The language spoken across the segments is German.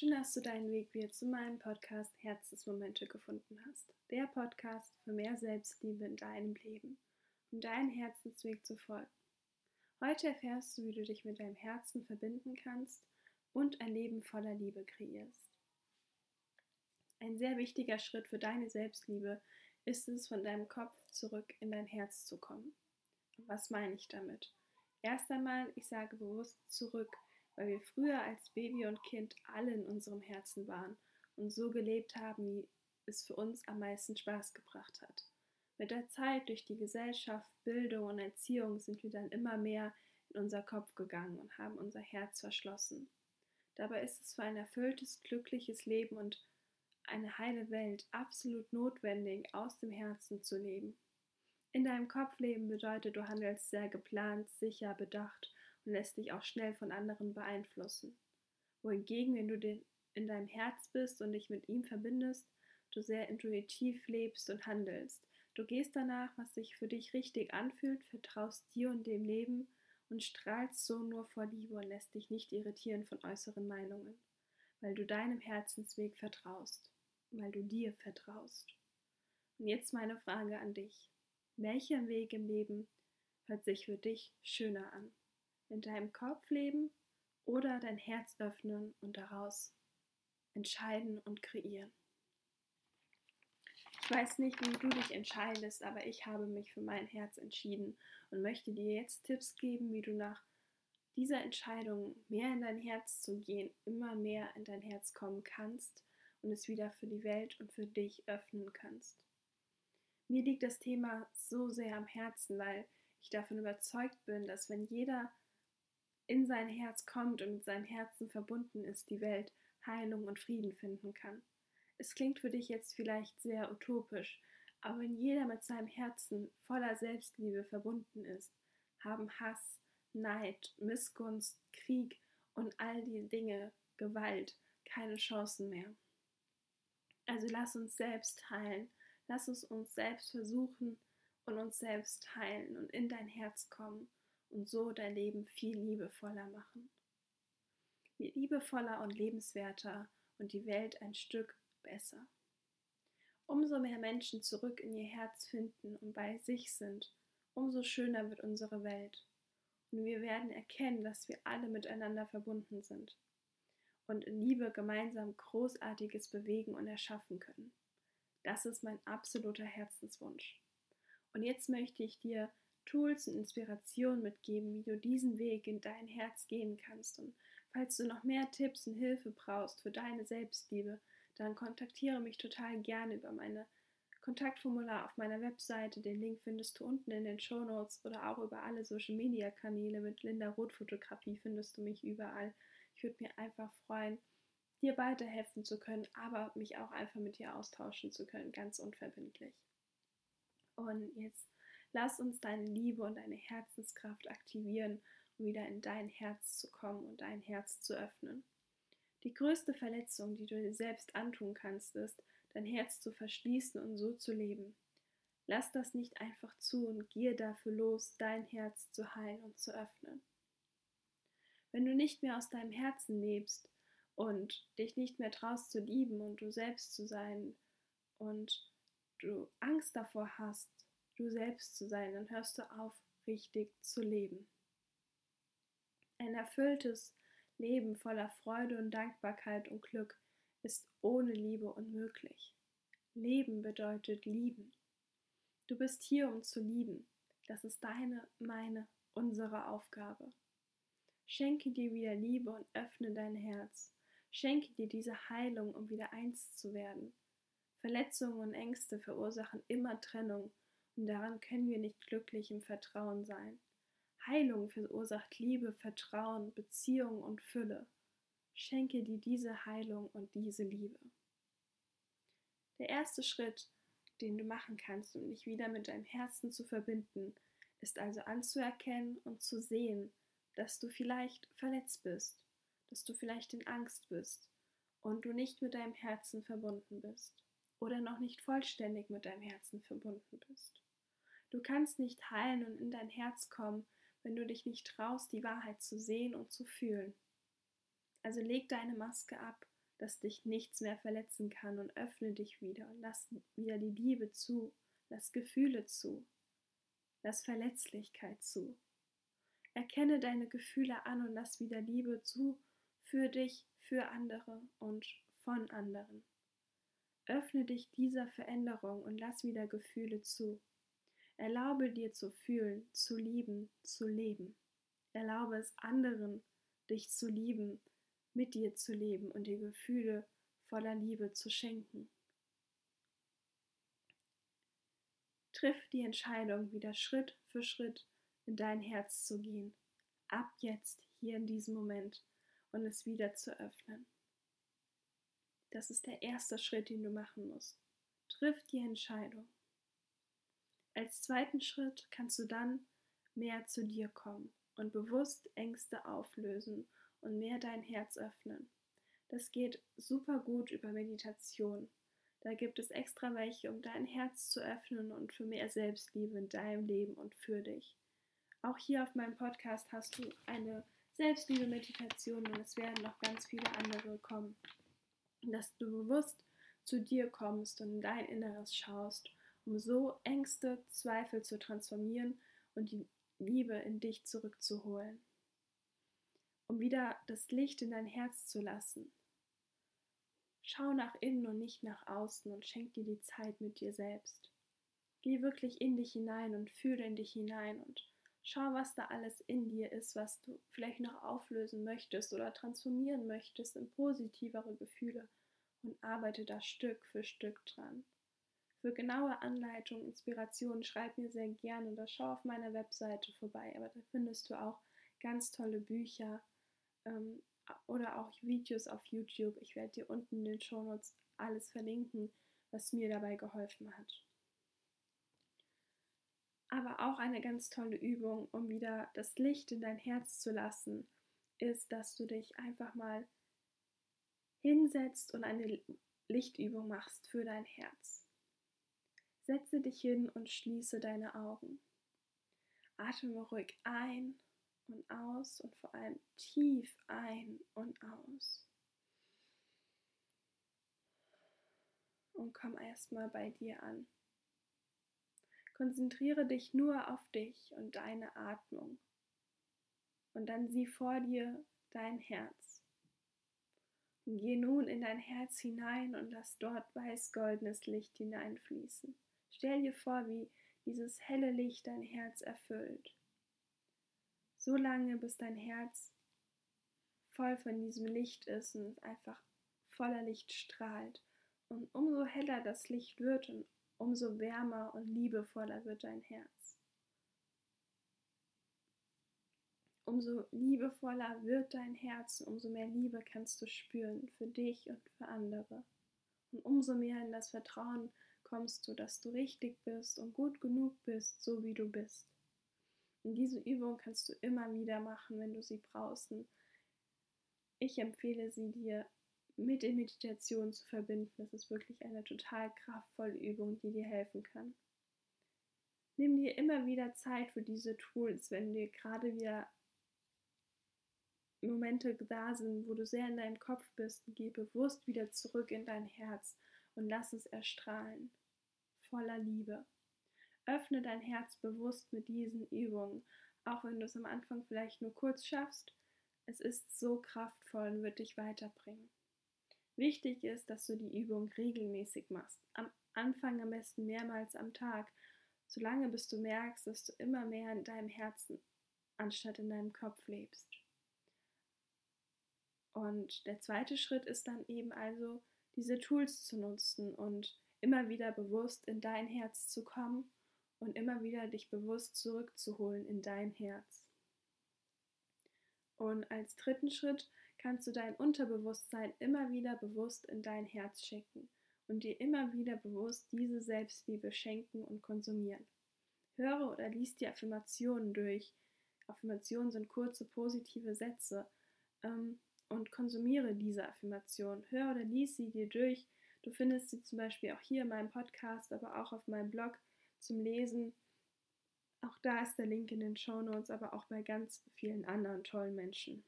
Schön, dass du deinen Weg wieder zu meinem Podcast Herzensmomente gefunden hast. Der Podcast für mehr Selbstliebe in deinem Leben, um deinen Herzensweg zu folgen. Heute erfährst du, wie du dich mit deinem Herzen verbinden kannst und ein Leben voller Liebe kreierst. Ein sehr wichtiger Schritt für deine Selbstliebe ist es, von deinem Kopf zurück in dein Herz zu kommen. was meine ich damit? Erst einmal, ich sage bewusst zurück weil wir früher als Baby und Kind alle in unserem Herzen waren und so gelebt haben, wie es für uns am meisten Spaß gebracht hat. Mit der Zeit, durch die Gesellschaft, Bildung und Erziehung sind wir dann immer mehr in unser Kopf gegangen und haben unser Herz verschlossen. Dabei ist es für ein erfülltes, glückliches Leben und eine heile Welt absolut notwendig, aus dem Herzen zu leben. In deinem Kopf leben bedeutet, du handelst sehr geplant, sicher, bedacht und lässt dich auch schnell von anderen beeinflussen. Wohingegen, wenn du in deinem Herz bist und dich mit ihm verbindest, du sehr intuitiv lebst und handelst. Du gehst danach, was sich für dich richtig anfühlt, vertraust dir und dem Leben und strahlst so nur vor Liebe und lässt dich nicht irritieren von äußeren Meinungen, weil du deinem Herzensweg vertraust, weil du dir vertraust. Und jetzt meine Frage an dich. Welcher Weg im Leben hört sich für dich schöner an? In deinem Kopf leben oder dein Herz öffnen und daraus entscheiden und kreieren. Ich weiß nicht, wie du dich entscheidest, aber ich habe mich für mein Herz entschieden und möchte dir jetzt Tipps geben, wie du nach dieser Entscheidung mehr in dein Herz zu gehen, immer mehr in dein Herz kommen kannst und es wieder für die Welt und für dich öffnen kannst. Mir liegt das Thema so sehr am Herzen, weil ich davon überzeugt bin, dass wenn jeder in sein Herz kommt und mit seinem Herzen verbunden ist, die Welt Heilung und Frieden finden kann. Es klingt für dich jetzt vielleicht sehr utopisch, aber wenn jeder mit seinem Herzen voller Selbstliebe verbunden ist, haben Hass, Neid, Missgunst, Krieg und all die Dinge, Gewalt, keine Chancen mehr. Also lass uns selbst heilen, lass uns uns selbst versuchen und uns selbst heilen und in dein Herz kommen und so dein Leben viel liebevoller machen. Liebevoller und lebenswerter und die Welt ein Stück besser. Umso mehr Menschen zurück in ihr Herz finden und bei sich sind, umso schöner wird unsere Welt. Und wir werden erkennen, dass wir alle miteinander verbunden sind und in Liebe gemeinsam Großartiges bewegen und erschaffen können. Das ist mein absoluter Herzenswunsch. Und jetzt möchte ich dir Tools und Inspirationen mitgeben, wie du diesen Weg in dein Herz gehen kannst. Und falls du noch mehr Tipps und Hilfe brauchst für deine Selbstliebe, dann kontaktiere mich total gerne über meine Kontaktformular auf meiner Webseite. Den Link findest du unten in den Show Notes oder auch über alle Social Media Kanäle mit Linda Roth Fotografie findest du mich überall. Ich würde mir einfach freuen, dir weiterhelfen zu können, aber mich auch einfach mit dir austauschen zu können, ganz unverbindlich. Und jetzt Lass uns deine Liebe und deine Herzenskraft aktivieren, um wieder in dein Herz zu kommen und dein Herz zu öffnen. Die größte Verletzung, die du dir selbst antun kannst, ist, dein Herz zu verschließen und so zu leben. Lass das nicht einfach zu und gehe dafür los, dein Herz zu heilen und zu öffnen. Wenn du nicht mehr aus deinem Herzen lebst und dich nicht mehr traust zu lieben und du selbst zu sein und du Angst davor hast, du selbst zu sein, dann hörst du auf, richtig zu leben. Ein erfülltes Leben voller Freude und Dankbarkeit und Glück ist ohne Liebe unmöglich. Leben bedeutet lieben. Du bist hier, um zu lieben. Das ist deine, meine, unsere Aufgabe. Schenke dir wieder Liebe und öffne dein Herz. Schenke dir diese Heilung, um wieder eins zu werden. Verletzungen und Ängste verursachen immer Trennung und daran können wir nicht glücklich im Vertrauen sein. Heilung verursacht Liebe, Vertrauen, Beziehung und Fülle. Schenke dir diese Heilung und diese Liebe. Der erste Schritt, den du machen kannst, um dich wieder mit deinem Herzen zu verbinden, ist also anzuerkennen und zu sehen, dass du vielleicht verletzt bist, dass du vielleicht in Angst bist und du nicht mit deinem Herzen verbunden bist oder noch nicht vollständig mit deinem Herzen verbunden bist. Du kannst nicht heilen und in dein Herz kommen, wenn du dich nicht traust, die Wahrheit zu sehen und zu fühlen. Also leg deine Maske ab dass dich nichts mehr verletzen kann und öffne dich wieder und lass wieder die Liebe zu, lass Gefühle zu, lass Verletzlichkeit zu. Erkenne deine Gefühle an und lass wieder Liebe zu für dich, für andere und von anderen. Öffne dich dieser Veränderung und lass wieder Gefühle zu. Erlaube dir zu fühlen, zu lieben, zu leben. Erlaube es anderen, dich zu lieben, mit dir zu leben und dir Gefühle voller Liebe zu schenken. Triff die Entscheidung, wieder Schritt für Schritt in dein Herz zu gehen, ab jetzt, hier in diesem Moment und es wieder zu öffnen. Das ist der erste Schritt, den du machen musst. Triff die Entscheidung. Als zweiten Schritt kannst du dann mehr zu dir kommen und bewusst Ängste auflösen und mehr dein Herz öffnen. Das geht super gut über Meditation. Da gibt es extra welche, um dein Herz zu öffnen und für mehr Selbstliebe in deinem Leben und für dich. Auch hier auf meinem Podcast hast du eine Selbstliebe-Meditation und es werden noch ganz viele andere kommen. Dass du bewusst zu dir kommst und in dein Inneres schaust, um so Ängste, Zweifel zu transformieren und die Liebe in dich zurückzuholen um wieder das Licht in dein Herz zu lassen. Schau nach innen und nicht nach außen und schenk dir die Zeit mit dir selbst. Geh wirklich in dich hinein und fühle in dich hinein und schau, was da alles in dir ist, was du vielleicht noch auflösen möchtest oder transformieren möchtest in positivere Gefühle und arbeite da Stück für Stück dran. Für genaue Anleitungen, Inspirationen schreib mir sehr gerne oder schau auf meiner Webseite vorbei, aber da findest du auch ganz tolle Bücher, ähm, oder auch Videos auf YouTube. Ich werde dir unten in den Show Notes alles verlinken, was mir dabei geholfen hat. Aber auch eine ganz tolle Übung, um wieder das Licht in dein Herz zu lassen, ist, dass du dich einfach mal hinsetzt und eine Lichtübung machst für dein Herz. Setze dich hin und schließe deine Augen. Atme ruhig ein und aus und vor allem tief ein und aus. Und komm erstmal bei dir an. Konzentriere dich nur auf dich und deine Atmung. Und dann sieh vor dir dein Herz. Und geh nun in dein Herz hinein und lass dort weiß-goldenes Licht hineinfließen. Stell dir vor, wie dieses helle Licht dein Herz erfüllt so lange, bis dein Herz voll von diesem Licht ist und einfach voller Licht strahlt. Und umso heller das Licht wird und umso wärmer und liebevoller wird dein Herz. Umso liebevoller wird dein Herz, umso mehr Liebe kannst du spüren für dich und für andere. Und umso mehr in das Vertrauen kommst du, dass du richtig bist und gut genug bist, so wie du bist. Und diese Übung kannst du immer wieder machen, wenn du sie brauchst. Ich empfehle sie dir mit der Meditation zu verbinden. Das ist wirklich eine total kraftvolle Übung, die dir helfen kann. Nimm dir immer wieder Zeit für diese Tools, wenn dir gerade wieder Momente da sind, wo du sehr in deinem Kopf bist. Geh bewusst wieder zurück in dein Herz und lass es erstrahlen, voller Liebe. Öffne dein Herz bewusst mit diesen Übungen, auch wenn du es am Anfang vielleicht nur kurz schaffst. Es ist so kraftvoll und wird dich weiterbringen. Wichtig ist, dass du die Übung regelmäßig machst. Am Anfang am besten mehrmals am Tag, solange bis du merkst, dass du immer mehr in deinem Herzen anstatt in deinem Kopf lebst. Und der zweite Schritt ist dann eben also, diese Tools zu nutzen und immer wieder bewusst in dein Herz zu kommen und immer wieder dich bewusst zurückzuholen in dein Herz. Und als dritten Schritt kannst du dein Unterbewusstsein immer wieder bewusst in dein Herz schicken und dir immer wieder bewusst diese Selbstliebe schenken und konsumieren. Höre oder lies die Affirmationen durch. Affirmationen sind kurze positive Sätze ähm, und konsumiere diese Affirmation. Hör oder lies sie dir durch. Du findest sie zum Beispiel auch hier in meinem Podcast, aber auch auf meinem Blog zum Lesen. Auch da ist der Link in den Show Notes, aber auch bei ganz vielen anderen tollen Menschen.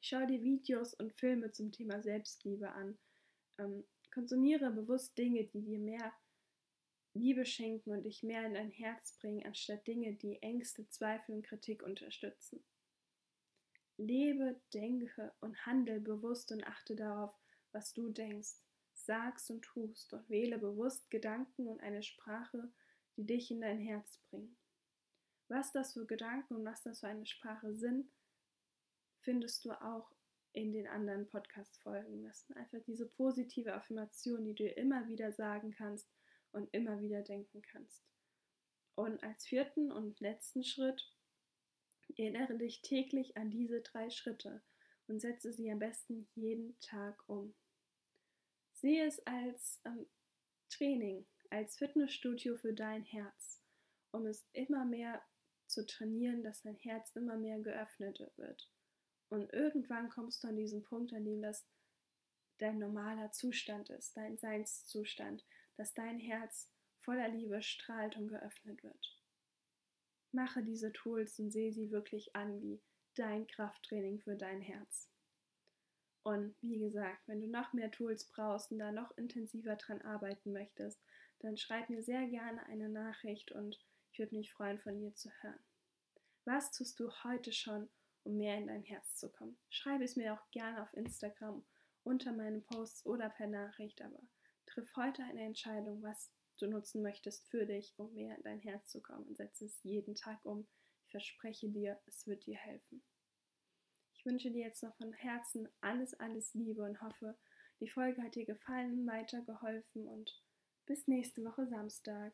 Schau dir Videos und Filme zum Thema Selbstliebe an. Ähm, konsumiere bewusst Dinge, die dir mehr Liebe schenken und dich mehr in dein Herz bringen, anstatt Dinge, die Ängste, Zweifel und Kritik unterstützen. Lebe, denke und handle bewusst und achte darauf, was du denkst, sagst und tust und wähle bewusst Gedanken und eine Sprache, die dich in dein Herz bringen. Was das für Gedanken und was das für eine Sprache sind, findest du auch in den anderen Podcast-Folgen. Das sind einfach diese positive Affirmation, die du immer wieder sagen kannst und immer wieder denken kannst. Und als vierten und letzten Schritt, erinnere dich täglich an diese drei Schritte und setze sie am besten jeden Tag um. Sehe es als ähm, Training, als Fitnessstudio für dein Herz, um es immer mehr zu trainieren, dass dein Herz immer mehr geöffnet wird. Und irgendwann kommst du an diesen Punkt, an dem das dein normaler Zustand ist, dein Seinszustand, dass dein Herz voller Liebe strahlt und geöffnet wird. Mache diese Tools und sehe sie wirklich an wie dein Krafttraining für dein Herz. Und wie gesagt, wenn du noch mehr Tools brauchst und da noch intensiver dran arbeiten möchtest, dann schreib mir sehr gerne eine Nachricht und ich würde mich freuen, von dir zu hören. Was tust du heute schon, um mehr in dein Herz zu kommen? Schreibe es mir auch gerne auf Instagram unter meinen Posts oder per Nachricht, aber triff heute eine Entscheidung, was du nutzen möchtest für dich, um mehr in dein Herz zu kommen und setze es jeden Tag um. Ich verspreche dir, es wird dir helfen. Ich wünsche dir jetzt noch von Herzen alles, alles Liebe und hoffe, die Folge hat dir gefallen, weitergeholfen und bis nächste Woche Samstag.